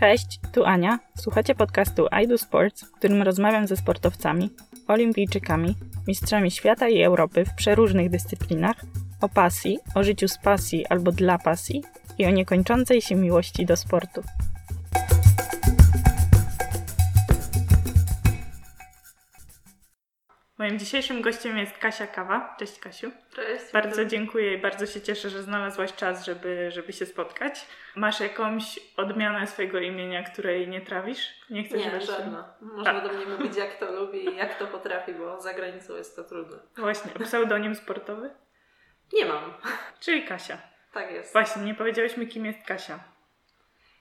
Cześć, tu Ania. Słuchacie podcastu I Do Sports, w którym rozmawiam ze sportowcami, olimpijczykami, mistrzami świata i Europy w przeróżnych dyscyplinach, o pasji, o życiu z pasji albo dla pasji i o niekończącej się miłości do sportu. Moim dzisiejszym gościem jest Kasia Kawa. Cześć Kasiu. Cześć. Bardzo dziękuję i bardzo się cieszę, że znalazłaś czas, żeby, żeby się spotkać. Masz jakąś odmianę swojego imienia, której nie trawisz? Nie chcesz Nie, żadna. Można A. do mnie mówić jak to lubi i jak to potrafi, bo za granicą jest to trudne. Właśnie. Pseudonim sportowy? Nie mam. Czyli Kasia. Tak jest. Właśnie, nie powiedziałyśmy kim jest Kasia.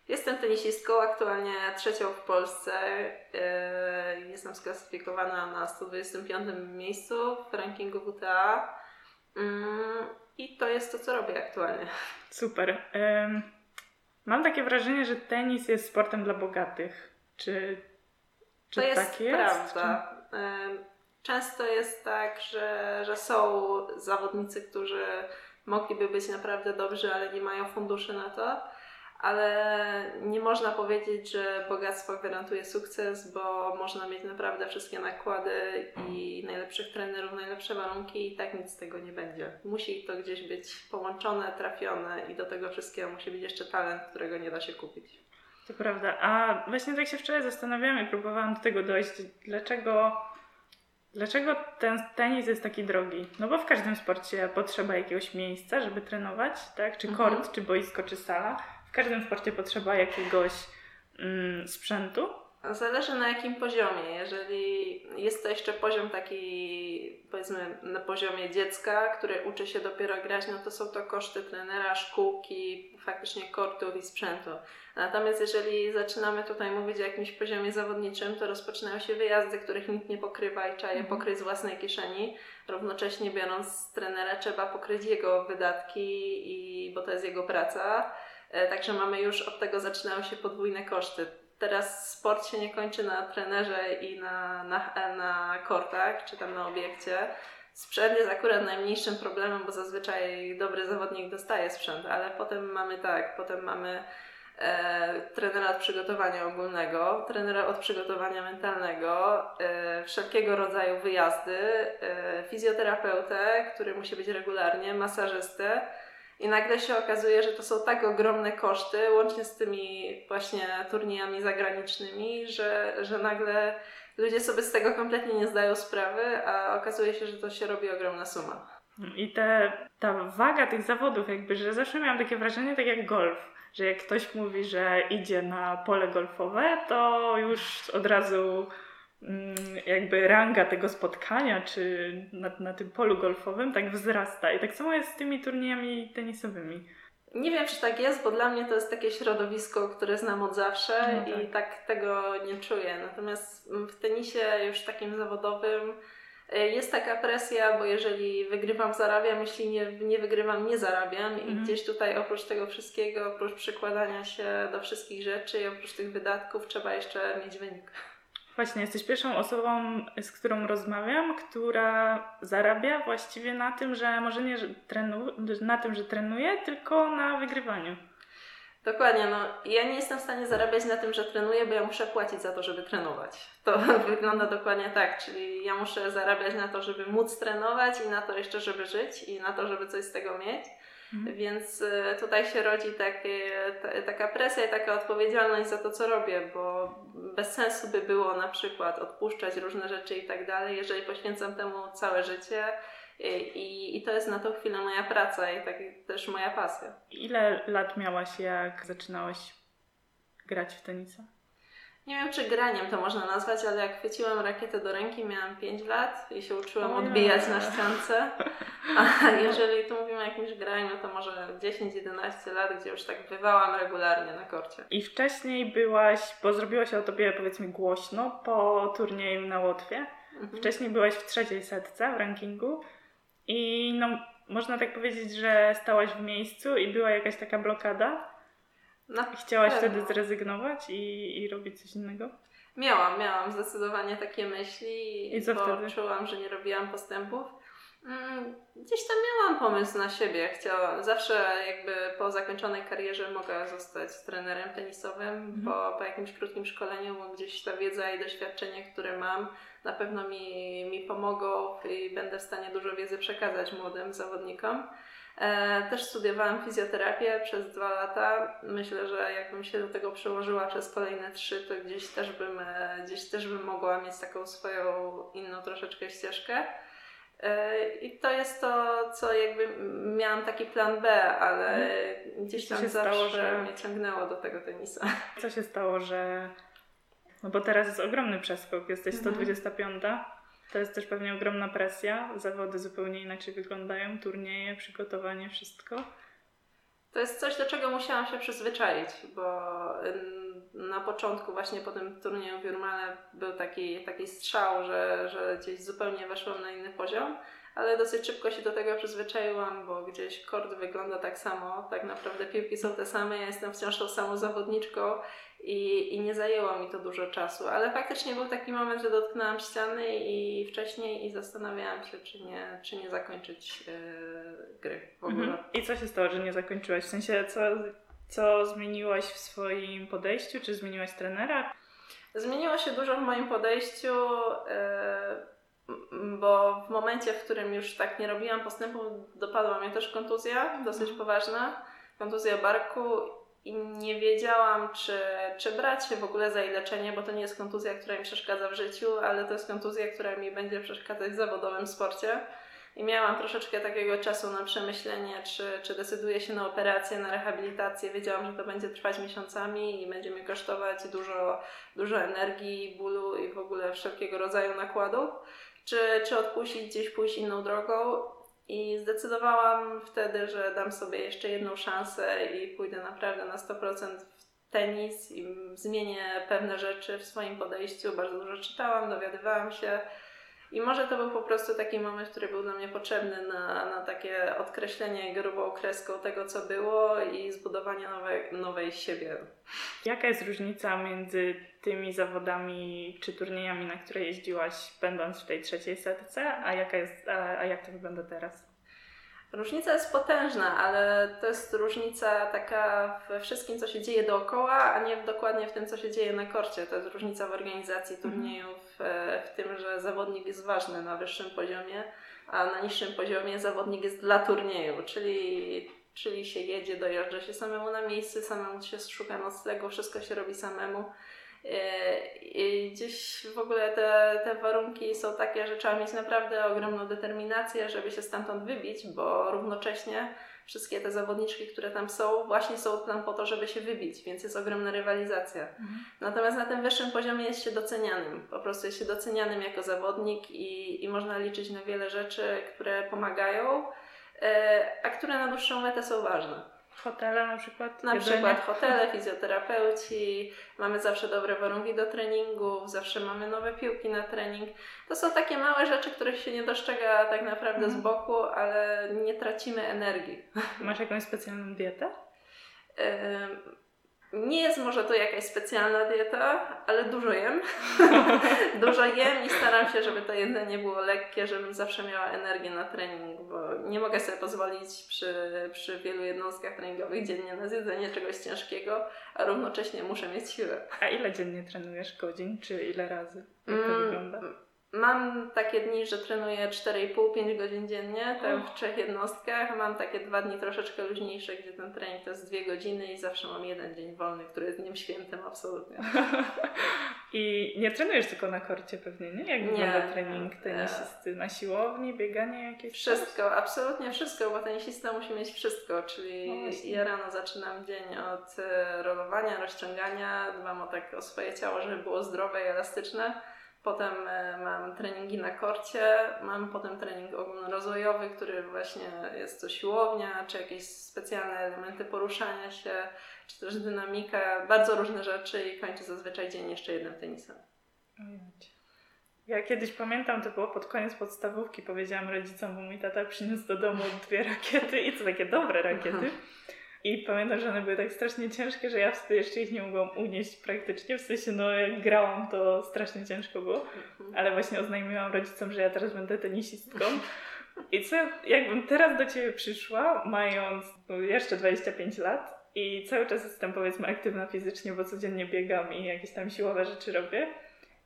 Jestem tenisistką, aktualnie trzecią w Polsce. Yy, jestem sklasyfikowana na 125 miejscu w rankingu WTA. Mm, I to jest to, co robię aktualnie. Super. Mam takie wrażenie, że tenis jest sportem dla bogatych. Czy, czy to jest tak jest? prawda. Często jest tak, że, że są zawodnicy, którzy mogliby być naprawdę dobrzy, ale nie mają funduszy na to ale nie można powiedzieć, że bogactwo gwarantuje sukces, bo można mieć naprawdę wszystkie nakłady i najlepszych trenerów, najlepsze warunki i tak nic z tego nie będzie. Musi to gdzieś być połączone, trafione i do tego wszystkiego musi być jeszcze talent, którego nie da się kupić. To prawda. A właśnie tak się wczoraj zastanawiałam i próbowałam do tego dojść. Dlaczego, dlaczego ten tenis jest taki drogi? No bo w każdym sporcie potrzeba jakiegoś miejsca, żeby trenować, tak? Czy kort, mhm. czy boisko, czy sala każdym sporcie potrzeba jakiegoś mm, sprzętu. Zależy na jakim poziomie. Jeżeli jest to jeszcze poziom taki, powiedzmy, na poziomie dziecka, które uczy się dopiero grać, no to są to koszty trenera, szkółki, faktycznie kortów i sprzętu. Natomiast jeżeli zaczynamy tutaj mówić o jakimś poziomie zawodniczym, to rozpoczynają się wyjazdy, których nikt nie pokrywa i trzeba je mhm. pokryć z własnej kieszeni. Równocześnie biorąc trenera, trzeba pokryć jego wydatki, i, bo to jest jego praca także mamy już od tego zaczynają się podwójne koszty. Teraz sport się nie kończy na trenerze i na, na, na kortach, czy tam na obiekcie. Sprzęt jest akurat najmniejszym problemem, bo zazwyczaj dobry zawodnik dostaje sprzęt, ale potem mamy tak, potem mamy e, trenera od przygotowania ogólnego, trenera od przygotowania mentalnego, e, wszelkiego rodzaju wyjazdy, e, fizjoterapeutę, który musi być regularnie, masażystę i nagle się okazuje, że to są tak ogromne koszty, łącznie z tymi właśnie turniejami zagranicznymi, że, że nagle ludzie sobie z tego kompletnie nie zdają sprawy, a okazuje się, że to się robi ogromna suma. I te, ta waga tych zawodów, jakby, że zawsze miałam takie wrażenie, tak jak golf, że jak ktoś mówi, że idzie na pole golfowe, to już od razu jakby ranga tego spotkania, czy na, na tym polu golfowym tak wzrasta. I tak samo jest z tymi turniejami tenisowymi. Nie wiem, czy tak jest, bo dla mnie to jest takie środowisko, które znam od zawsze no tak. i tak tego nie czuję. Natomiast w tenisie już takim zawodowym y, jest taka presja, bo jeżeli wygrywam, zarabiam, jeśli nie, nie wygrywam, nie zarabiam i mhm. gdzieś tutaj oprócz tego wszystkiego, oprócz przykładania się do wszystkich rzeczy i oprócz tych wydatków trzeba jeszcze mieć wynik. Właśnie, jesteś pierwszą osobą, z którą rozmawiam, która zarabia właściwie na tym, że może nie trenu, na tym, że trenuje, tylko na wygrywaniu. Dokładnie, no ja nie jestem w stanie zarabiać na tym, że trenuję, bo ja muszę płacić za to, żeby trenować. To wygląda dokładnie tak, czyli ja muszę zarabiać na to, żeby móc trenować i na to jeszcze, żeby żyć i na to, żeby coś z tego mieć. Mhm. Więc y, tutaj się rodzi takie, taka presja i taka odpowiedzialność za to, co robię, bo bez sensu by było na przykład odpuszczać różne rzeczy i tak dalej, jeżeli poświęcam temu całe życie. I, I to jest na tą chwilę moja praca i tak też moja pasja. Ile lat miałaś, jak zaczynałaś grać w tenisa? Nie wiem czy graniem to można nazwać, ale jak chwyciłam rakietę do ręki, miałam 5 lat i się uczyłam odbijać na ściance. A jeżeli tu mówimy o jakimś graniu, to może 10-11 lat, gdzie już tak bywałam regularnie na korcie. I wcześniej byłaś, bo zrobiło się o tobie powiedzmy głośno po turnieju na Łotwie. Mhm. Wcześniej byłaś w trzeciej setce w rankingu i no można tak powiedzieć, że stałaś w miejscu i była jakaś taka blokada. No, Chciałaś pewno. wtedy zrezygnować i, i robić coś innego? Miałam, miałam zdecydowanie takie myśli, I co bo wtedy? czułam, że nie robiłam postępów. Mm, gdzieś tam miałam pomysł na siebie. Chciałam, zawsze jakby po zakończonej karierze mogę zostać trenerem tenisowym, mhm. bo po jakimś krótkim szkoleniu gdzieś ta wiedza i doświadczenie, które mam, na pewno mi, mi pomogą i będę w stanie dużo wiedzy przekazać młodym zawodnikom. E, też studiowałam fizjoterapię przez dwa lata. Myślę, że jakbym się do tego przyłożyła przez kolejne trzy, to gdzieś też bym, e, gdzieś też bym mogła mieć taką swoją inną troszeczkę ścieżkę. E, I to jest to, co jakby miałam taki plan B, ale mhm. gdzieś tam zawsze stało, że... mnie ciągnęło do tego tenisa. Co się stało, że. No bo teraz jest ogromny przeskok, jesteś 125. Mhm. To jest też pewnie ogromna presja. Zawody zupełnie inaczej wyglądają, turnieje, przygotowanie, wszystko. To jest coś, do czego musiałam się przyzwyczaić, bo na początku właśnie po tym turnieju w Jurmale był taki, taki strzał, że, że gdzieś zupełnie weszłam na inny poziom, ale dosyć szybko się do tego przyzwyczaiłam, bo gdzieś kord wygląda tak samo, tak naprawdę piłki są te same, ja jestem wciąż tą samą zawodniczką i, i nie zajęło mi to dużo czasu, ale faktycznie był taki moment, że dotknęłam ściany i wcześniej i zastanawiałam się, czy nie, czy nie zakończyć yy, gry w ogóle. Mhm. I co się stało, że nie zakończyłaś? W sensie, co, co zmieniłaś w swoim podejściu? Czy zmieniłaś trenera? Zmieniło się dużo w moim podejściu, yy, bo w momencie, w którym już tak nie robiłam postępu, dopadła mnie też kontuzja, dosyć mhm. poważna, kontuzja barku i nie wiedziałam, czy, czy brać się w ogóle za jej leczenie, bo to nie jest kontuzja, która mi przeszkadza w życiu, ale to jest kontuzja, która mi będzie przeszkadzać w zawodowym sporcie. I miałam troszeczkę takiego czasu na przemyślenie, czy, czy decyduję się na operację, na rehabilitację. Wiedziałam, że to będzie trwać miesiącami i będzie mi kosztować dużo, dużo energii, bólu i w ogóle wszelkiego rodzaju nakładów. Czy, czy odpuścić gdzieś, pójść inną drogą. I zdecydowałam wtedy, że dam sobie jeszcze jedną szansę i pójdę naprawdę na 100% w tenis i zmienię pewne rzeczy w swoim podejściu. Bardzo dużo czytałam, dowiadywałam się. I może to był po prostu taki moment, który był dla mnie potrzebny na, na takie odkreślenie grubą kreską tego, co było i zbudowanie nowej, nowej siebie. Jaka jest różnica między tymi zawodami czy turniejami, na które jeździłaś, będąc w tej trzeciej setce, a, jaka jest, a, a jak to wygląda teraz? Różnica jest potężna, ale to jest różnica taka we wszystkim, co się dzieje dookoła, a nie dokładnie w tym, co się dzieje na korcie. To jest różnica w organizacji mhm. turniejów, e, w tym, że zawodnik jest ważny na wyższym poziomie, a na niższym poziomie zawodnik jest dla turnieju, czyli, czyli się jedzie, dojeżdża się samemu na miejsce, samemu się szuka noclegu, wszystko się robi samemu. I gdzieś w ogóle te, te warunki są takie, że trzeba mieć naprawdę ogromną determinację, żeby się stamtąd wybić, bo równocześnie wszystkie te zawodniczki, które tam są, właśnie są tam po to, żeby się wybić, więc jest ogromna rywalizacja. Mhm. Natomiast na tym wyższym poziomie jest się docenianym. Po prostu jest się docenianym jako zawodnik i, i można liczyć na wiele rzeczy, które pomagają, e, a które na dłuższą metę są ważne. Hotele na przykład? Na przykład hotele, fizjoterapeuci, mamy zawsze dobre warunki do treningów, zawsze mamy nowe piłki na trening. To są takie małe rzeczy, których się nie dostrzega tak naprawdę z mhm. boku, ale nie tracimy energii. Masz jakąś specjalną dietę? Nie jest może to jakaś specjalna dieta, ale dużo jem. dużo jem i staram się, żeby to jedzenie było lekkie, żebym zawsze miała energię na trening, bo nie mogę sobie pozwolić przy, przy wielu jednostkach treningowych dziennie na zjedzenie czegoś ciężkiego, a równocześnie muszę mieć siłę. A ile dziennie trenujesz godzin, czy ile razy? Jak to mm, wygląda? Mam takie dni, że trenuję 4,5-5 godzin dziennie, tam w trzech jednostkach. Mam takie dwa dni troszeczkę luźniejsze, gdzie ten trening to jest dwie godziny i zawsze mam jeden dzień wolny, który jest dniem świętym absolutnie. I nie trenujesz tylko na korcie pewnie, nie? Jak wygląda trening tenisisty? Na siłowni, bieganie jakieś? Wszystko, coś? absolutnie wszystko, bo tenisista musi mieć wszystko, czyli no ja rano zaczynam dzień od e, rolowania, rozciągania, dbam o, tak, o swoje ciało, żeby było zdrowe i elastyczne Potem e, mam treningi na korcie, mam potem trening ogólnorozwojowy, który właśnie jest to siłownia, czy jakieś specjalne elementy poruszania się, czy też dynamika, bardzo różne rzeczy i kończę zazwyczaj dzień jeszcze jednym tenisem. Ja kiedyś pamiętam, to było pod koniec podstawówki, powiedziałam rodzicom, bo mój tata przyniósł do domu dwie rakiety i to takie dobre rakiety. I pamiętam, że one były tak strasznie ciężkie, że ja wtedy jeszcze ich nie mogłam unieść praktycznie. W sensie, no jak grałam, to strasznie ciężko było. Ale właśnie oznajmiłam rodzicom, że ja teraz będę tenisistką. I co, jakbym teraz do Ciebie przyszła, mając jeszcze 25 lat i cały czas jestem powiedzmy aktywna fizycznie, bo codziennie biegam i jakieś tam siłowe rzeczy robię,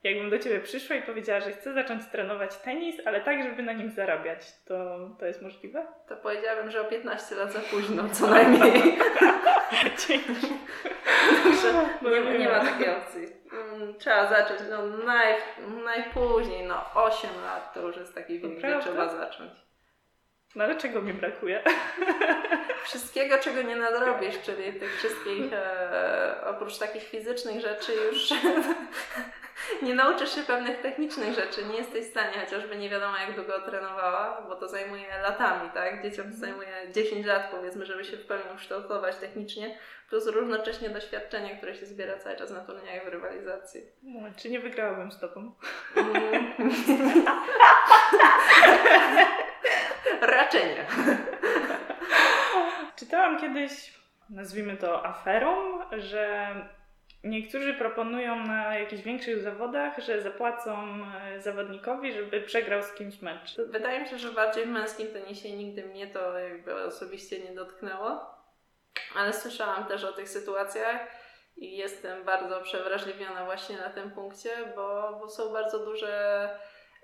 jakbym do Ciebie przyszła i powiedziała, że chcę zacząć trenować tenis, ale tak, żeby na nim zarabiać, to, to jest możliwe? To powiedziałabym, że o 15 lat za późno, co najmniej. Dzięki. nie, nie ma takiej opcji. Mm, trzeba zacząć, no naj, najpóźniej, no 8 lat to już jest taki wiek, gdzie trzeba zacząć. No ale czego mi brakuje? Wszystkiego, czego nie nadrobisz, czyli tych wszystkich, e, oprócz takich fizycznych rzeczy już nie nauczysz się pewnych technicznych rzeczy, nie jesteś w stanie, chociażby nie wiadomo jak długo trenowała, bo to zajmuje latami, tak? Dzieciom to zajmuje 10 lat powiedzmy, żeby się w pełni ukształtować technicznie, plus równocześnie doświadczenie, które się zbiera cały czas na turniejach w rywalizacji. No, czy nie wygrałabym z tobą? Raczej nie. Czytałam kiedyś, nazwijmy to aferą, że niektórzy proponują na jakichś większych zawodach, że zapłacą e, zawodnikowi, żeby przegrał z kimś mecz. Wydaje mi się, że bardziej w męskim tenisie nigdy mnie to jakby osobiście nie dotknęło, ale słyszałam też o tych sytuacjach i jestem bardzo przewrażliwiona właśnie na tym punkcie, bo, bo są bardzo duże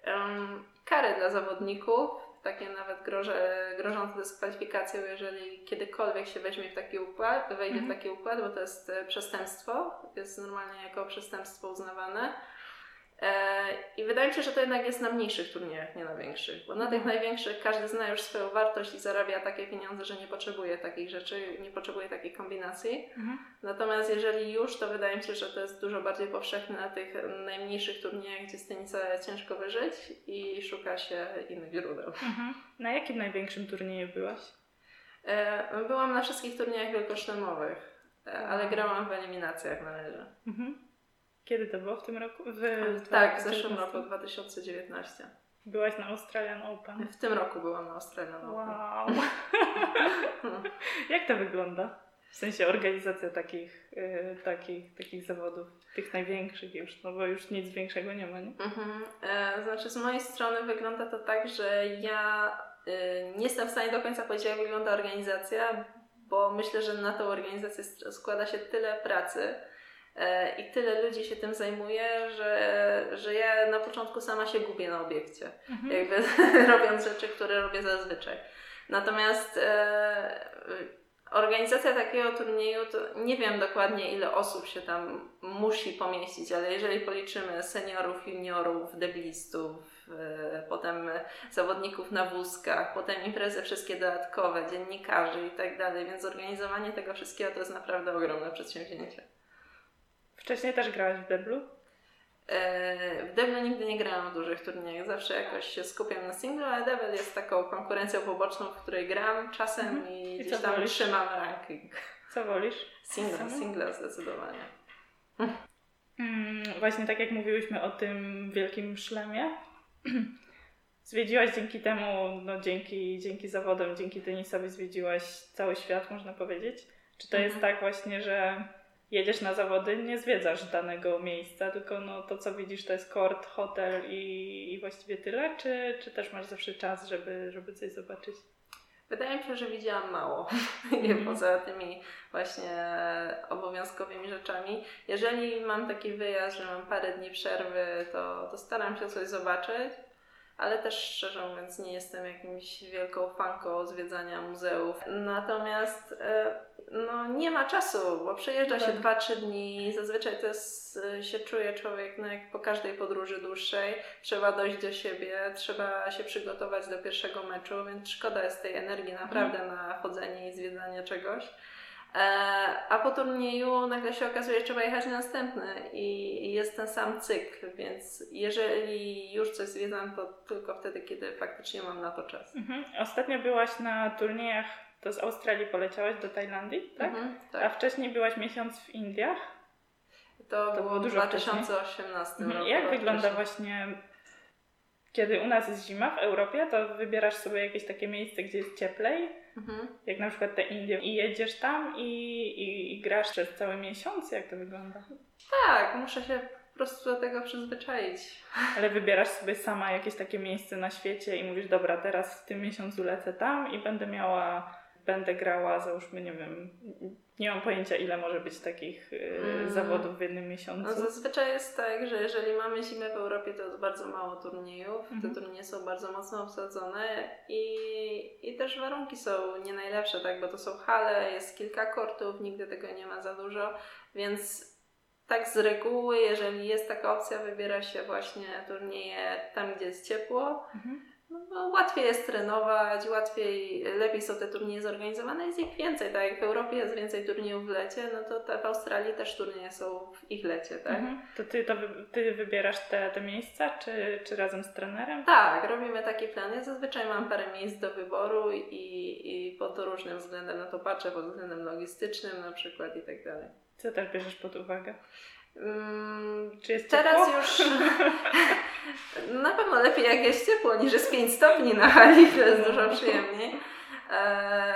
um, kary dla zawodników takie nawet groże, grożące dyskwalifikacją, jeżeli kiedykolwiek się weźmie w taki układ, wejdzie w mhm. taki układ, bo to jest e, przestępstwo, jest normalnie jako przestępstwo uznawane. E, I wydaje mi się, że to jednak jest na mniejszych turniejach, nie na większych, bo na tych mhm. największych każdy zna już swoją wartość i zarabia takie pieniądze, że nie potrzebuje takich rzeczy, nie potrzebuje takiej kombinacji. Mhm. Natomiast jeżeli już, to wydaje mi się, że to jest dużo bardziej powszechne na tych najmniejszych turniejach, gdzie z tenisa ciężko wyżyć i szuka się innych źródeł. Mhm. Na jakim największym turnieju byłaś? E, byłam na wszystkich turniejach wielkoszlemowych, e, ale grałam w eliminacjach na razie. Mhm. Kiedy to było? W tym roku? W, tak, w zeszłym roku, 2019. Byłaś na Australian Open? W tym roku byłam na Australian Open. Wow. Jak to wygląda? W sensie organizacja takich, yy, takich, takich zawodów, tych największych już, no bo już nic większego nie ma, nie? Mhm. E, znaczy z mojej strony wygląda to tak, że ja y, nie jestem w stanie do końca powiedzieć, jak wygląda organizacja, bo myślę, że na tą organizację składa się tyle pracy, i tyle ludzi się tym zajmuje, że, że ja na początku sama się gubię na obiekcie, mhm. jakby robiąc rzeczy, które robię zazwyczaj. Natomiast e, organizacja takiego turnieju, to nie wiem dokładnie ile osób się tam musi pomieścić, ale jeżeli policzymy seniorów, juniorów, deblistów, e, potem zawodników na wózkach, potem imprezy wszystkie dodatkowe, dziennikarzy i tak dalej, więc zorganizowanie tego wszystkiego to jest naprawdę ogromne przedsięwzięcie. Wcześniej też grałaś w deblu? E, w deblu nigdy nie grałam w dużych turniejach, zawsze jakoś się skupiam na singlu, ale debel jest taką konkurencją poboczną, w której gram czasem mhm. i, I gdzieś tam wolisz? trzymam ranking. Co wolisz? Single, single zdecydowanie. Mm, właśnie tak jak mówiłyśmy o tym wielkim szlemie, zwiedziłaś dzięki temu, no dzięki, dzięki zawodom, dzięki tenisowi zwiedziłaś cały świat, można powiedzieć. Czy to mhm. jest tak właśnie, że jedziesz na zawody, nie zwiedzasz danego miejsca, tylko no, to co widzisz to jest kort, hotel i, i właściwie tyle, czy, czy też masz zawsze czas, żeby, żeby coś zobaczyć? Wydaje mi się, że widziałam mało mm. poza tymi właśnie obowiązkowymi rzeczami. Jeżeli mam taki wyjazd, że mam parę dni przerwy, to, to staram się coś zobaczyć ale też szczerze mówiąc nie jestem jakimś wielką fanką zwiedzania muzeów. Natomiast e, no, nie ma czasu, bo przejeżdża się 2-3 tak. dni. Zazwyczaj to jest, e, się czuje człowiek no, jak po każdej podróży dłuższej. Trzeba dojść do siebie, trzeba się przygotować do pierwszego meczu, więc szkoda jest tej energii naprawdę mm. na chodzenie i zwiedzanie czegoś. E, a po turnieju nagle się okazuje, że trzeba jechać na następny i jest ten sam cykl, więc jeżeli już coś zwiedzam, to tylko wtedy, kiedy faktycznie mam na to czas. Mhm. Ostatnio byłaś na turniejach, to z Australii poleciałaś do Tajlandii, tak? Mhm, tak. A wcześniej byłaś miesiąc w Indiach? To, to było, w 2018 mhm. roku. Jak wygląda właśnie kiedy u nas jest zima w Europie, to wybierasz sobie jakieś takie miejsce, gdzie jest cieplej, mhm. jak na przykład te Indie, i jedziesz tam i, i, i, grasz przez cały miesiąc. Jak to wygląda? Tak, muszę się prostu do tego przyzwyczaić. Ale wybierasz sobie sama jakieś takie miejsce na świecie i mówisz, dobra, teraz w tym miesiącu lecę tam i będę miała, będę grała, załóżmy, nie wiem, nie mam pojęcia, ile może być takich y, mm. zawodów w jednym miesiącu. No zazwyczaj jest tak, że jeżeli mamy zimę w Europie, to jest bardzo mało turniejów. Mm. Te mhm. turnieje są bardzo mocno obsadzone i, i też warunki są nie najlepsze, tak? Bo to są hale, jest kilka kortów, nigdy tego nie ma za dużo, więc tak z reguły, jeżeli jest taka opcja, wybiera się właśnie turnieje tam, gdzie jest ciepło. Mhm no, łatwiej jest trenować, łatwiej, lepiej są te turnieje zorganizowane, jest ich więcej, tak jak w Europie jest więcej turniejów w lecie, no to te, w Australii też turnieje są w ich lecie, tak? Mhm. To ty, to ty wybierasz te, te miejsca, czy, czy razem z trenerem? Tak, robimy taki plan. Ja zazwyczaj mam parę miejsc do wyboru i, i pod różnym względem na to patrzę, pod względem logistycznym na przykład i tak dalej. Co też bierzesz pod uwagę? Um, Czy jest teraz ciepło? już na pewno lepiej jak jest ciepło niż jest 5 stopni na hali, to jest dużo przyjemniej. E,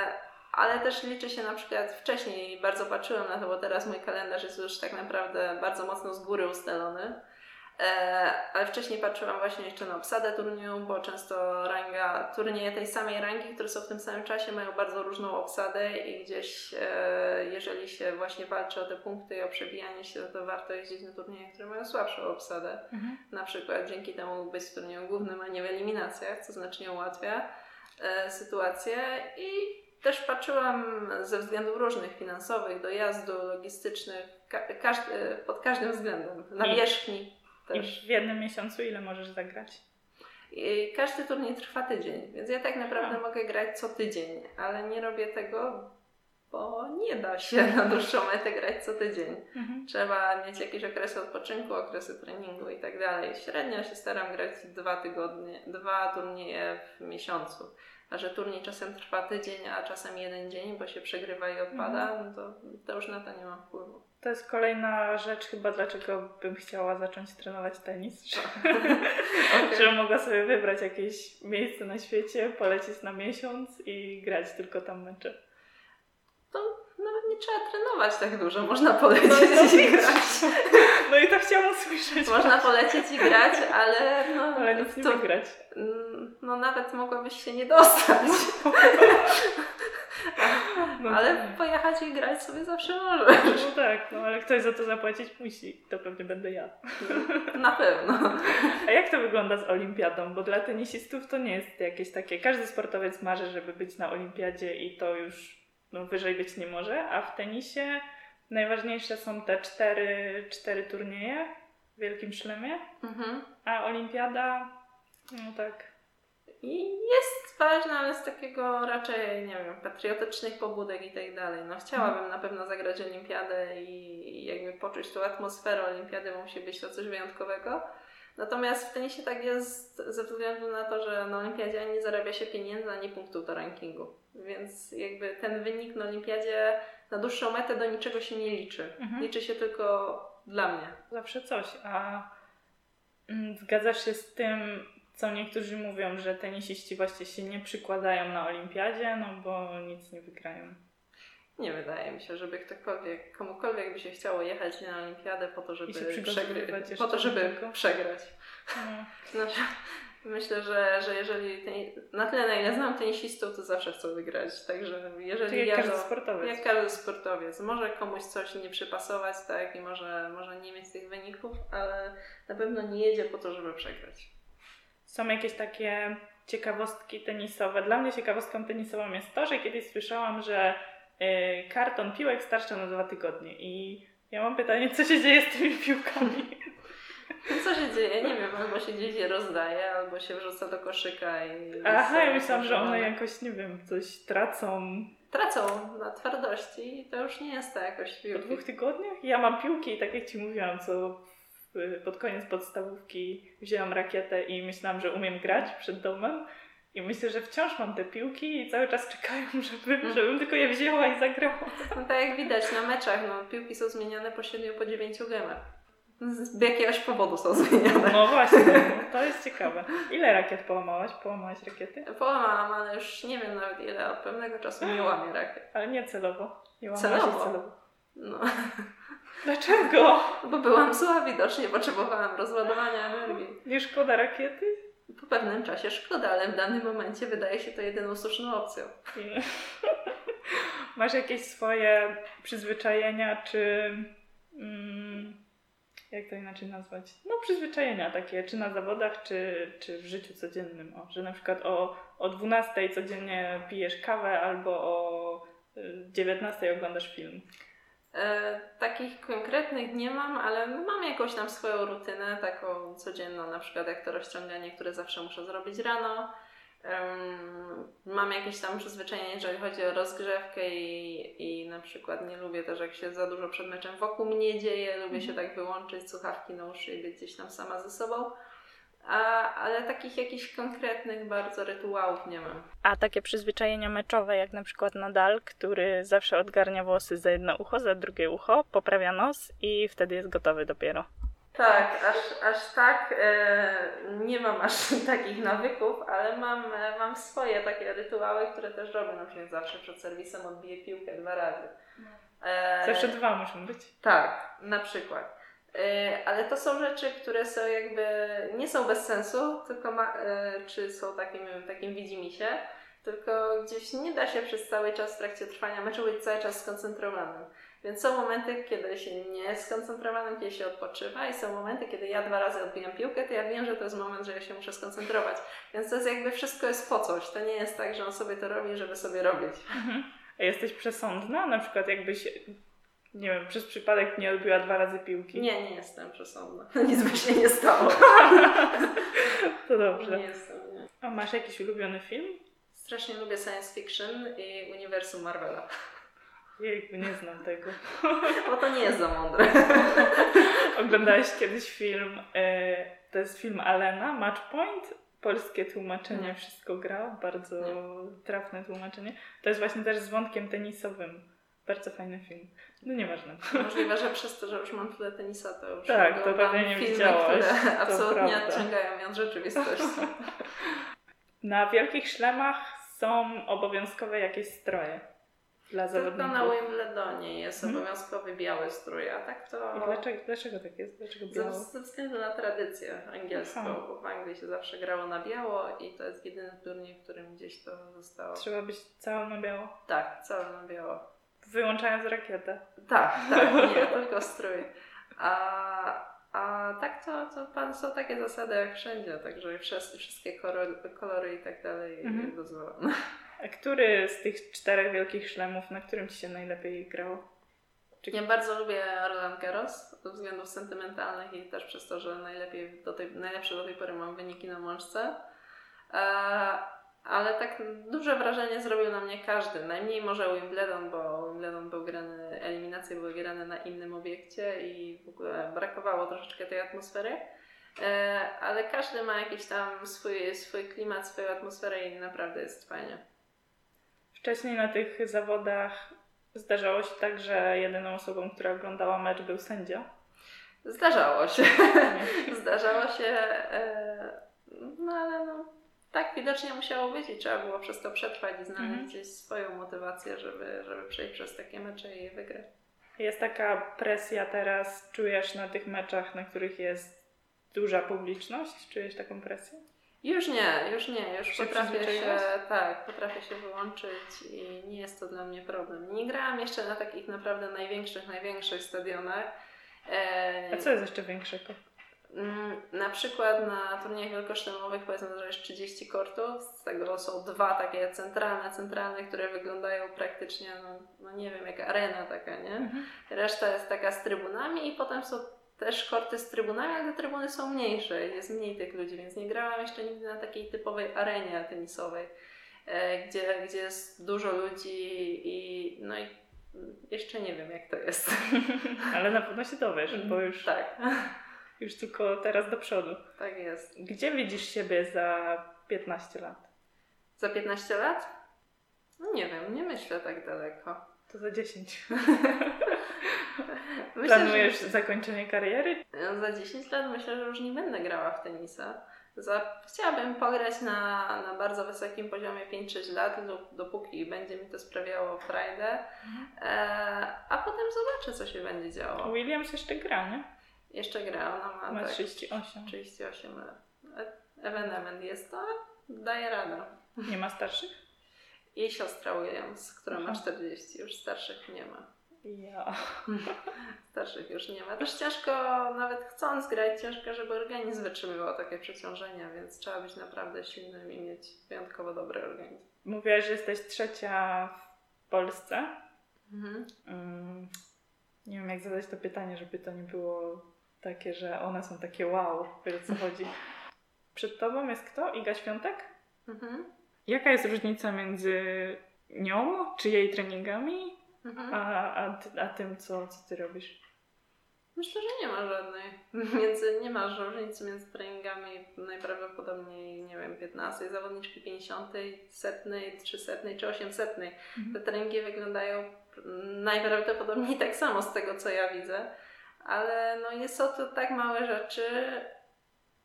ale też liczy się na przykład wcześniej, bardzo patrzyłam na to, bo teraz mój kalendarz jest już tak naprawdę bardzo mocno z góry ustalony. E, ale wcześniej patrzyłam właśnie jeszcze na obsadę turnieju, bo często ranga, turnieje tej samej rangi, które są w tym samym czasie, mają bardzo różną obsadę i gdzieś e, jeżeli się właśnie walczy o te punkty i o przebijanie się, to warto jeździć na turnieje, które mają słabszą obsadę. Mhm. Na przykład dzięki temu być w turnieju głównym, a nie w eliminacjach, co znacznie ułatwia e, sytuację i też patrzyłam ze względów różnych, finansowych, dojazdu, logistycznych, ka- każdy, pod każdym względem, nawierzchni, też. I w jednym miesiącu ile możesz zagrać? I każdy turniej trwa tydzień, więc ja tak naprawdę A. mogę grać co tydzień, ale nie robię tego, bo nie da się na dłuższą metę grać co tydzień. Mhm. Trzeba mieć jakieś okresy odpoczynku, okresy treningu i tak dalej. Średnio się staram grać dwa tygodnie, dwa turnieje w miesiącu. A że turniej czasem trwa tydzień, a czasem jeden dzień, bo się przegrywa i odpada, mhm. no to, to już na to nie ma wpływu. To jest kolejna rzecz chyba, dlaczego bym chciała zacząć trenować tenis. Że, okay. że mogła sobie wybrać jakieś miejsce na świecie, polecieć na miesiąc i grać tylko tam mecze. To nawet nie trzeba trenować tak dużo, można polecieć no, i grać. No i to chciałam usłyszeć. Można polecieć i grać, ale no... Ale nic nie to, wygrać. No nawet mogłabyś się nie dostać. No ale tak. pojechać i grać sobie zawsze możesz. No tak, no ale ktoś za to zapłacić musi. To pewnie będę ja. Na pewno. A jak to wygląda z olimpiadą? Bo dla tenisistów to nie jest jakieś takie... Każdy sportowiec marzy, żeby być na olimpiadzie i to już no, wyżej być nie może, a w tenisie najważniejsze są te cztery, cztery turnieje w Wielkim Szlemie, mhm. a olimpiada, no tak, i jest ważna, ale z takiego raczej, nie wiem, patriotycznych pobudek i tak dalej. No chciałabym na pewno zagrać olimpiadę i jakby poczuć tą atmosferę olimpiady, musi być to coś wyjątkowego. Natomiast w tenisie tak jest ze względu na to, że na olimpiadzie nie zarabia się pieniędzy, ani punktów do rankingu. Więc jakby ten wynik na olimpiadzie na dłuższą metę do niczego się nie liczy. Mhm. Liczy się tylko dla mnie. Zawsze coś. A mm, zgadzasz się z tym, co niektórzy mówią, że tenisiści właśnie się nie przykładają na olimpiadzie, no bo nic nie wygrają. Nie wydaje mi się, żeby ktokolwiek, komukolwiek by się chciało jechać na olimpiadę po to, żeby, przegry- po to, żeby przegrać. No. Znaczy, myślę, że, że jeżeli na tyle na ile znam tenisistów, to zawsze chcą wygrać. Także jeżeli jak każdy sportowiec. Jak każdy sportowiec. Może komuś coś nie przypasować, tak, i może, może nie mieć tych wyników, ale na pewno nie jedzie po to, żeby przegrać są jakieś takie ciekawostki tenisowe. Dla mnie ciekawostką tenisową jest to, że kiedyś słyszałam, że y, karton piłek starcza na dwa tygodnie i ja mam pytanie, co się dzieje z tymi piłkami? Co się dzieje? Nie wiem, albo się gdzieś je rozdaje, albo się wrzuca do koszyka i... Aha, ja myślałam, że one jakoś, nie wiem, coś tracą. Tracą na twardości i to już nie jest tak jakoś piłki. Po dwóch tygodniach? Ja mam piłki, tak jak Ci mówiłam, co pod koniec podstawówki wzięłam rakietę i myślałam, że umiem grać przed domem. I myślę, że wciąż mam te piłki i cały czas czekają, żeby, mm. żebym tylko je wzięła i zagrała. No tak jak widać na meczach, no, piłki są zmieniane po 7 po 9 gemach. Z jakiegoś powodu są zmieniane. No właśnie, no, to jest ciekawe. Ile rakiet połamałaś? Połamałaś rakiety? Połamałam, ale już nie wiem nawet ile. Od pewnego czasu nie łamię rakiet. Ale nie celowo. Nie celowo? celowo. No, Dlaczego? bo byłam zła widocznie, potrzebowałam rozładowania energii. Nie szkoda rakiety? Po pewnym czasie szkoda, ale w danym momencie wydaje się to jedyną słuszną opcją. Nie. Masz jakieś swoje przyzwyczajenia, czy. Mm, jak to inaczej nazwać? No, przyzwyczajenia takie, czy na zawodach, czy, czy w życiu codziennym. O, że na przykład o, o 12 codziennie pijesz kawę, albo o y, 19 oglądasz film. E, takich konkretnych nie mam, ale mam jakąś tam swoją rutynę, taką codzienną, na przykład jak to rozciąganie, które zawsze muszę zrobić rano. Mam jakieś tam przyzwyczajenie, jeżeli chodzi o rozgrzewkę i, i na przykład nie lubię też, jak się za dużo przed meczem wokół mnie dzieje, lubię się tak wyłączyć, słuchawki na uszy i być gdzieś tam sama ze sobą. A, ale takich jakichś konkretnych bardzo rytuałów nie mam. A takie przyzwyczajenia meczowe, jak na przykład Nadal, który zawsze odgarnia włosy za jedno ucho, za drugie ucho, poprawia nos i wtedy jest gotowy dopiero. Tak, aż, aż tak e, nie mam aż takich nawyków, ale mam, e, mam swoje takie rytuały, które też robię. Na przykład zawsze przed serwisem odbiję piłkę dwa razy. E, Zawsze dwa muszą być. Tak, na przykład. E, ale to są rzeczy, które są jakby nie są bez sensu, tylko ma, e, czy są takim, takim widzimisię, tylko gdzieś nie da się przez cały czas w trakcie trwania meczu być cały czas skoncentrowanym. Więc są momenty, kiedy się nie jest skoncentrowanym, kiedy się odpoczywa i są momenty, kiedy ja dwa razy odbijam piłkę, to ja wiem, że to jest moment, że ja się muszę skoncentrować. Więc to jest jakby wszystko jest po coś. To nie jest tak, że on sobie to robi, żeby sobie robić. A jesteś przesądna? Na przykład jakbyś, nie wiem, przez przypadek nie odbiła dwa razy piłki? Nie, nie jestem przesądna. Nic by się nie stało. To dobrze. Nie jestem, nie. A masz jakiś ulubiony film? Strasznie lubię science fiction i uniwersum Marvela. Jejku, nie znam tego. Bo to nie jest za mądre. Oglądałeś kiedyś film, e, to jest film Alena, Match Point? Polskie tłumaczenie, Nie. wszystko gra, bardzo trafne tłumaczenie. To jest właśnie też z wątkiem tenisowym. Bardzo fajny film. No nieważne. Możliwe, że przez to, że już mam tyle tenisa, to już Tak, to pewnie nie filmy, widziałaś, które absolutnie prawda. odciągają mnie od rzeczywistości. Na wielkich szlemach są obowiązkowe jakieś stroje dla Tylko zawodników. na Wimbledonie jest Mhm. obowiązkowy biały strój, a tak to... I dlaczego, dlaczego tak jest? Dlaczego Ze, biało? ze względu na tradycję angielską, Aha. bo w Anglii się zawsze grało na biało i to jest jedyny turniej, w którym gdzieś to zostało. Trzeba być całą na biało. Tak, całe na biało. Wyłączając rakietę. Tak, tak, nie, tylko strój. A, a tak to, to pan są takie zasady jak wszędzie, także wszes- wszystkie kolory, kolory i tak dalej Mhm. dozwolone. A który z tych czterech wielkich szlemów, na którym Ci się najlepiej grało? Czy- Ja bardzo lubię Roland Garros ze względów sentymentalnych i też przez to, że najlepiej do tej, najlepsze do tej pory mam wyniki na mączce. E, ale tak duże wrażenie zrobił na mnie każdy. Najmniej może Wimbledon, bo Wimbledon był grany, eliminacje były grane na innym obiekcie i w ogóle brakowało troszeczkę tej atmosfery. E, ale każdy ma jakiś tam swój, swój klimat, swoją atmosferę i naprawdę jest fajnie. Wcześniej na tych zawodach zdarzało się tak, że jedyną osobą, która oglądała mecz był sędzia. Zdarzało się. Zdarzało się, e, no ale no, tak widocznie musiało być i trzeba było przez to przetrwać i znaleźć Mhm. gdzieś swoją motywację, żeby, żeby przejść przez takie mecze i je wygrać. Jest taka presja teraz, czujesz na tych meczach, na których jest duża publiczność? Czujesz taką presję? Już nie, już nie, już Się potrafię się, tak, potrafię się wyłączyć i nie jest to dla mnie problem. Nie grałam jeszcze na takich naprawdę największych, największych stadionach. E, A co jest jeszcze większego? Mm, Na przykład na turniejach wielkoszlemowych powiedzmy, że jest 30 kortów, z tego są dwa takie centralne, centralne, które wyglądają praktycznie, no, no nie wiem, jak arena taka, nie? Mhm. Reszta jest taka z trybunami i potem są też korty z trybunami, ale te trybuny są mniejsze, jest mniej tych ludzi, więc nie grałam jeszcze nigdy na takiej typowej arenie tenisowej, e, gdzie, gdzie jest dużo ludzi i no i jeszcze nie wiem jak to jest. Ale na pewno się dowiesz, bo już, Tak, już tylko teraz do przodu. tak jest. Gdzie widzisz siebie za 15 lat? Za 15 lat? No nie wiem, nie myślę tak daleko. To za 10. Myślę, Planujesz że zakończenie kariery? za 10 lat myślę, że już nie będę grała w tenisa. Za, chciałabym pograć na, na bardzo wysokim poziomie 5-6 lat, lub dopóki będzie mi to sprawiało frajdę, mhm. e, a potem zobaczę, co się będzie działo. Williams jeszcze gra, nie? Jeszcze gra, ona ma, ma tak, 38. 38 lat. Evenement jest to, daje radę. Nie ma starszych? Jej siostra Williams, która Aha. ma 40, już starszych nie ma. Ja. Starszych już nie ma. Też ciężko, nawet chcąc grać, ciężko, żeby organizm wytrzymywał takie przeciążenia, więc trzeba być naprawdę silnym i mieć wyjątkowo dobry organizm. Mówiłaś, że jesteś trzecia w Polsce. Mhm. Mm, nie wiem, jak zadać to pytanie, żeby to nie było takie, że one są takie wow, wiesz o co chodzi. Przed tobą jest kto? Iga Świątek? Mhm. Jaka jest różnica między nią, czy jej treningami, mhm. a, a, a tym, co, co ty robisz? Myślę, że nie ma żadnej. Między, nie ma różnicy między treningami najprawdopodobniej, nie wiem, 15 zawodniczki 50, setnej, 300 czy 800. Mhm. Te treningi wyglądają najprawdopodobniej tak samo z tego, co ja widzę, ale no jest to tak małe rzeczy,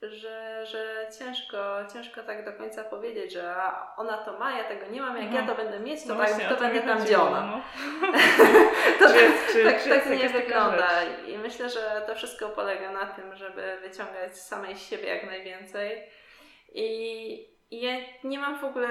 że, że ciężko, ciężko tak do końca powiedzieć, że ona to ma, ja tego nie mam, jak no. ja to będę mieć, to, no tak, właśnie, to będę tam gdzie ona. No. to czy, tak, czy, tak, czy tak nie wygląda. I myślę, że to wszystko polega na tym, żeby wyciągać z samej siebie jak najwięcej. I, i ja nie mam w ogóle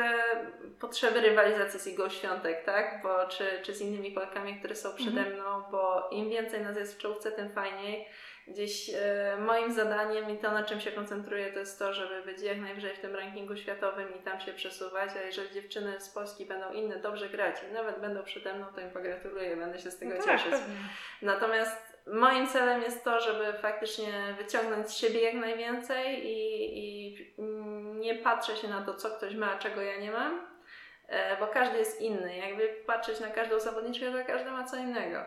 potrzeby rywalizacji z Igą Świątek, tak? Bo, czy, czy z innymi Polkami, które są przede mhm. mną, bo im więcej nas jest w czołówce, tym fajniej gdzieś e, moim zadaniem i to, na czym się koncentruję, to jest to, żeby być jak najwyżej w tym rankingu światowym i tam się przesuwać, a jeżeli dziewczyny z Polski będą inne dobrze grać i nawet będą przede mną, to im pogratuluję, będę się z tego no tak, cieszyć. Pewnie. Natomiast moim celem jest to, żeby faktycznie wyciągnąć z siebie jak najwięcej i, i nie patrzę się na to, co ktoś ma, a czego ja nie mam, e, bo każdy jest inny. Jakby patrzeć na każdą zawodniczkę, to każdy ma co innego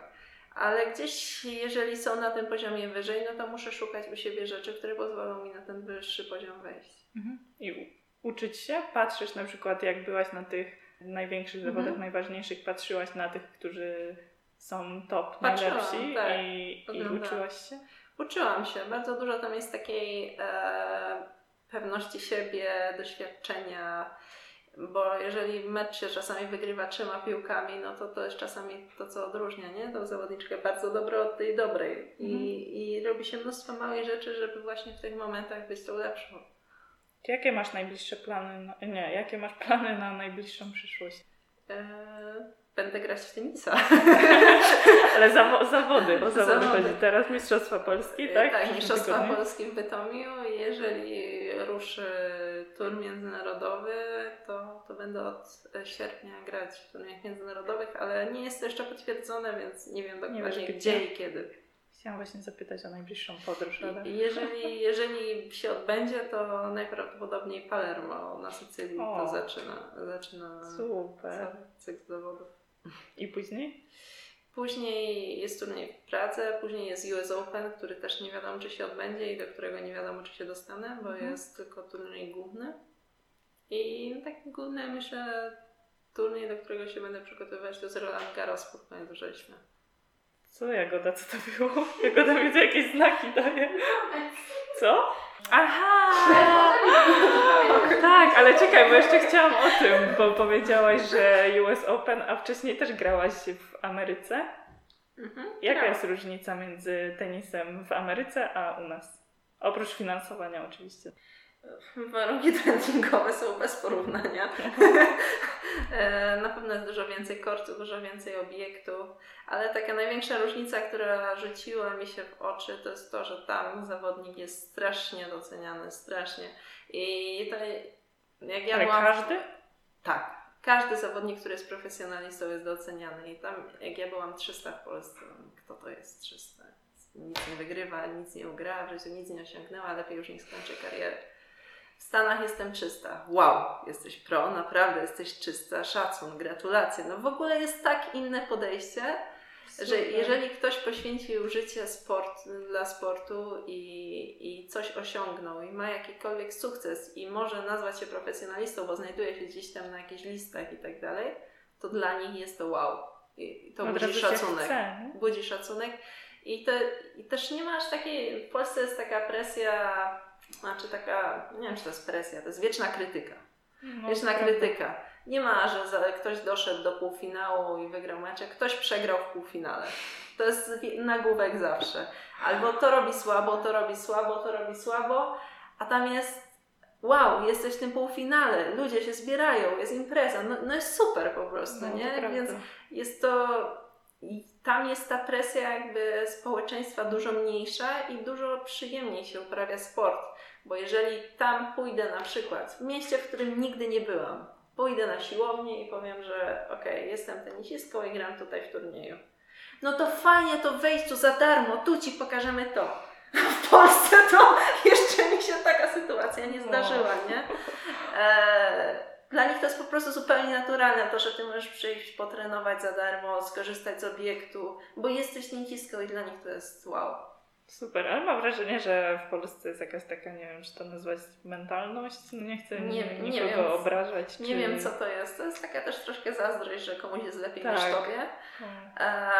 ale gdzieś, jeżeli są na tym poziomie wyżej, no to muszę szukać u siebie rzeczy, które pozwolą mi na ten wyższy poziom wejść. Mhm. I uczyć się, patrzysz na przykład, jak byłaś na tych największych zawodach, mhm. najważniejszych, patrzyłaś na tych, którzy są top, Patrzyłam, najlepsi tak, i, i uczyłaś się? Uczyłam się. Bardzo dużo tam jest takiej e, pewności siebie, doświadczenia, bo jeżeli mecz się czasami wygrywa trzema piłkami, no to to jest czasami to, co odróżnia, nie? Tą zawodniczkę bardzo dobrą od tej dobrej. I, mhm. I robi się mnóstwo małych rzeczy, żeby właśnie w tych momentach być tą lepszą. Jakie masz najbliższe plany? Na, nie, jakie masz plany na najbliższą przyszłość? Eee, będę grać w tenisa. Ale zawo zawody, o zawody, zawody chodzi. Teraz Mistrzostwa Polski, tak? Tak, Mistrzostwa Polski w Bytomiu. Jeżeli ruszy tur międzynarodowy, to, to będę od sierpnia grać w turniejach międzynarodowych, ale nie jest to jeszcze potwierdzone, więc nie wiem dokładnie nie gdzie i kiedy. Chciałam właśnie zapytać o najbliższą podróż, ale... Jeżeli, jeżeli się odbędzie, to najprawdopodobniej Palermo na Sycylii o, to zaczyna, zaczyna super. cykl zawodów. I później? Później jest turniej w Pradze, później jest US Open, który też nie wiadomo, czy się odbędzie i do którego nie wiadomo, czy się dostanę, bo mhm. jest tylko turniej główny. I taki główny, myślę, turniej, do którego się będę przygotowywać, to jest Roland Garros pod koniec września. Co Jagoda, co to było? Jagoda mi jakieś znaki daje. Co? Aha! tak, ale czekaj, bo jeszcze chciałam o tym, bo powiedziałaś, że US Open, a wcześniej też grałaś w Ameryce. Mhm, Jaka jest różnica między tenisem w Ameryce a u nas? Oprócz finansowania oczywiście. Warunki treningowe są bez porównania. E, na pewno jest dużo więcej kortów, dużo więcej obiektów, ale taka największa różnica, która rzuciła mi się w oczy, to jest to, że tam zawodnik jest strasznie doceniany, strasznie. I to jak ja ale byłam... każdy? Tak. Każdy zawodnik, który jest profesjonalistą jest doceniany. I tam jak ja byłam 300 w Polsce, kto to jest 300? Nic nie wygrywa, nic nie ugra, w życiu nic nie osiągnęła, lepiej już nie skończy kariery. W Stanach jestem czysta. Wow, jesteś pro, naprawdę jesteś czysta, szacun, gratulacje. No w ogóle jest tak inne podejście, Super. że jeżeli ktoś poświęcił życie sport, dla sportu i, i coś osiągnął i ma jakikolwiek sukces i może nazwać się profesjonalistą, bo znajduje się gdzieś tam na jakichś listach i tak dalej, to dla nich jest to wow. I to budzi szacunek. Chce, budzi szacunek. I, to, I też nie masz takiej, w Polsce jest taka presja znaczy taka, nie wiem czy to jest presja, to jest wieczna krytyka. No, Wieczna krytyka. Nie ma, że za, ktoś doszedł do półfinału i wygrał mecz, jak ktoś przegrał w półfinale. To jest nagłówek zawsze. Albo to robi słabo, to robi słabo, to robi słabo, a tam jest wow, jesteś w tym półfinale, ludzie się zbierają, jest impreza, no, no jest super po prostu, No, nie? Więc jest to, i tam jest ta presja jakby społeczeństwa dużo mniejsza i dużo przyjemniej się uprawia sport. Bo jeżeli tam pójdę na przykład w mieście, w którym nigdy nie byłam, pójdę na siłownię i powiem, że okej, jestem tenisistką i gram tutaj w turnieju. No to fajnie, to wejdź tu za darmo, tu ci pokażemy to. W Polsce to jeszcze mi się taka sytuacja nie zdarzyła, nie? E, dla nich to jest po prostu zupełnie naturalne, to, że ty możesz przyjść, potrenować za darmo, skorzystać z obiektu, bo jesteś tenisistką i dla nich to jest wow. Super, ale mam wrażenie, że w Polsce jest jakaś taka, nie wiem, czy to nazwać mentalność. No nie chcę Nie- nie, nie nikogo wiem. obrażać. Nie czy... wiem, co to jest. To jest taka też troszkę zazdrość, że komuś jest lepiej Tak. niż tobie. No. E,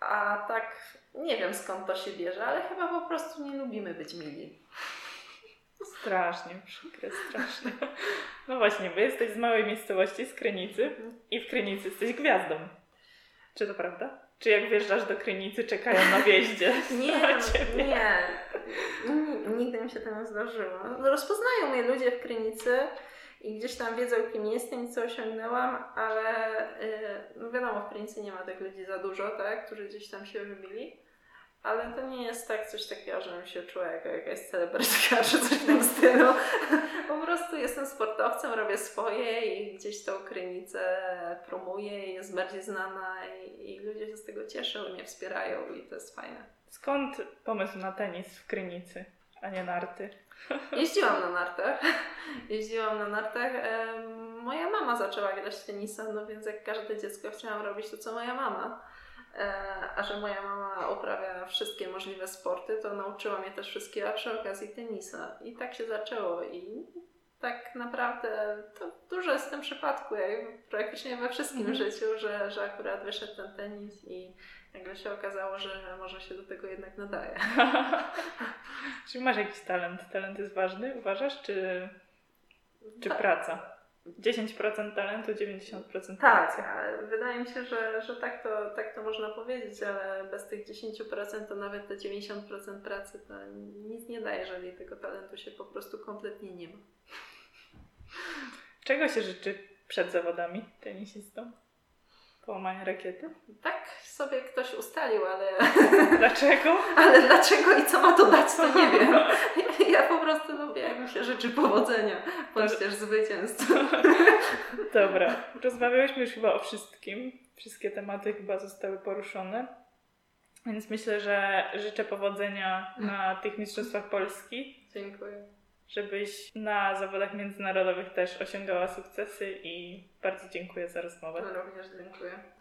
a tak nie wiem skąd to się bierze, ale chyba po prostu nie lubimy być mili. Strasznie przykre, strasznie. No właśnie, bo jesteś z małej miejscowości, z Krynicy i w Krynicy jesteś gwiazdą. Czy to prawda? Czy jak wjeżdżasz do Krynicy, czekają na wjeździe? Nie, nie. N- Nigdy mi się to nie zdarzyło. Rozpoznają mnie ludzie w Krynicy i gdzieś tam wiedzą, kim jestem i co osiągnęłam, ale y, no wiadomo, w Krynicy nie ma tych ludzi za dużo, tak, którzy gdzieś tam się wybili. Ale to nie jest tak coś takiego, żebym się czuła jako jakaś celebrytka czy coś w tym stylu. Po prostu jestem sportowcem, robię swoje i gdzieś tą Krynicę promuję i jest bardziej znana i, i ludzie się z tego cieszą i mnie wspierają i to jest fajne. Skąd pomysł na tenis w Krynicy, a nie narty? Jeździłam na nartach. Jeździłam na nartach. Moja mama zaczęła grać w tenisa, no więc jak każde dziecko chciałam robić to, co moja mama. E, A że moja mama uprawia wszystkie możliwe sporty, to nauczyła mnie też wszystkiego, a przy okazji tenisa. I tak się zaczęło i tak naprawdę to dużo jest w tym przypadku, jak praktycznie we wszystkim Mhm. życiu, że, że akurat wyszedł ten tenis i nagle się okazało, że może się do tego jednak nadaje. Czy masz jakiś talent? Talent jest ważny, uważasz, czy, czy praca? 10% talentu, 90% Tak, pracy. wydaje mi się, że, że tak, to, tak to można powiedzieć, ale bez tych 10% to nawet te 90% pracy to nic nie daje, jeżeli tego talentu się po prostu kompletnie nie ma. Czego się życzy przed zawodami tenisistom? Połamanie rakiety? Tak sobie ktoś ustalił, ale, Dlaczego? ale dlaczego i co ma to dać, to nie wiem. Ja po prostu lubię, jak mi się życzy powodzenia, bądź też zwycięstwa. Dobra, rozmawiałyśmy już chyba o wszystkim. Wszystkie tematy chyba zostały poruszone. Więc myślę, że życzę powodzenia na tych Mistrzostwach Polski, Dziękuję. Żebyś na zawodach międzynarodowych też osiągała sukcesy i bardzo dziękuję za rozmowę. Również dziękuję.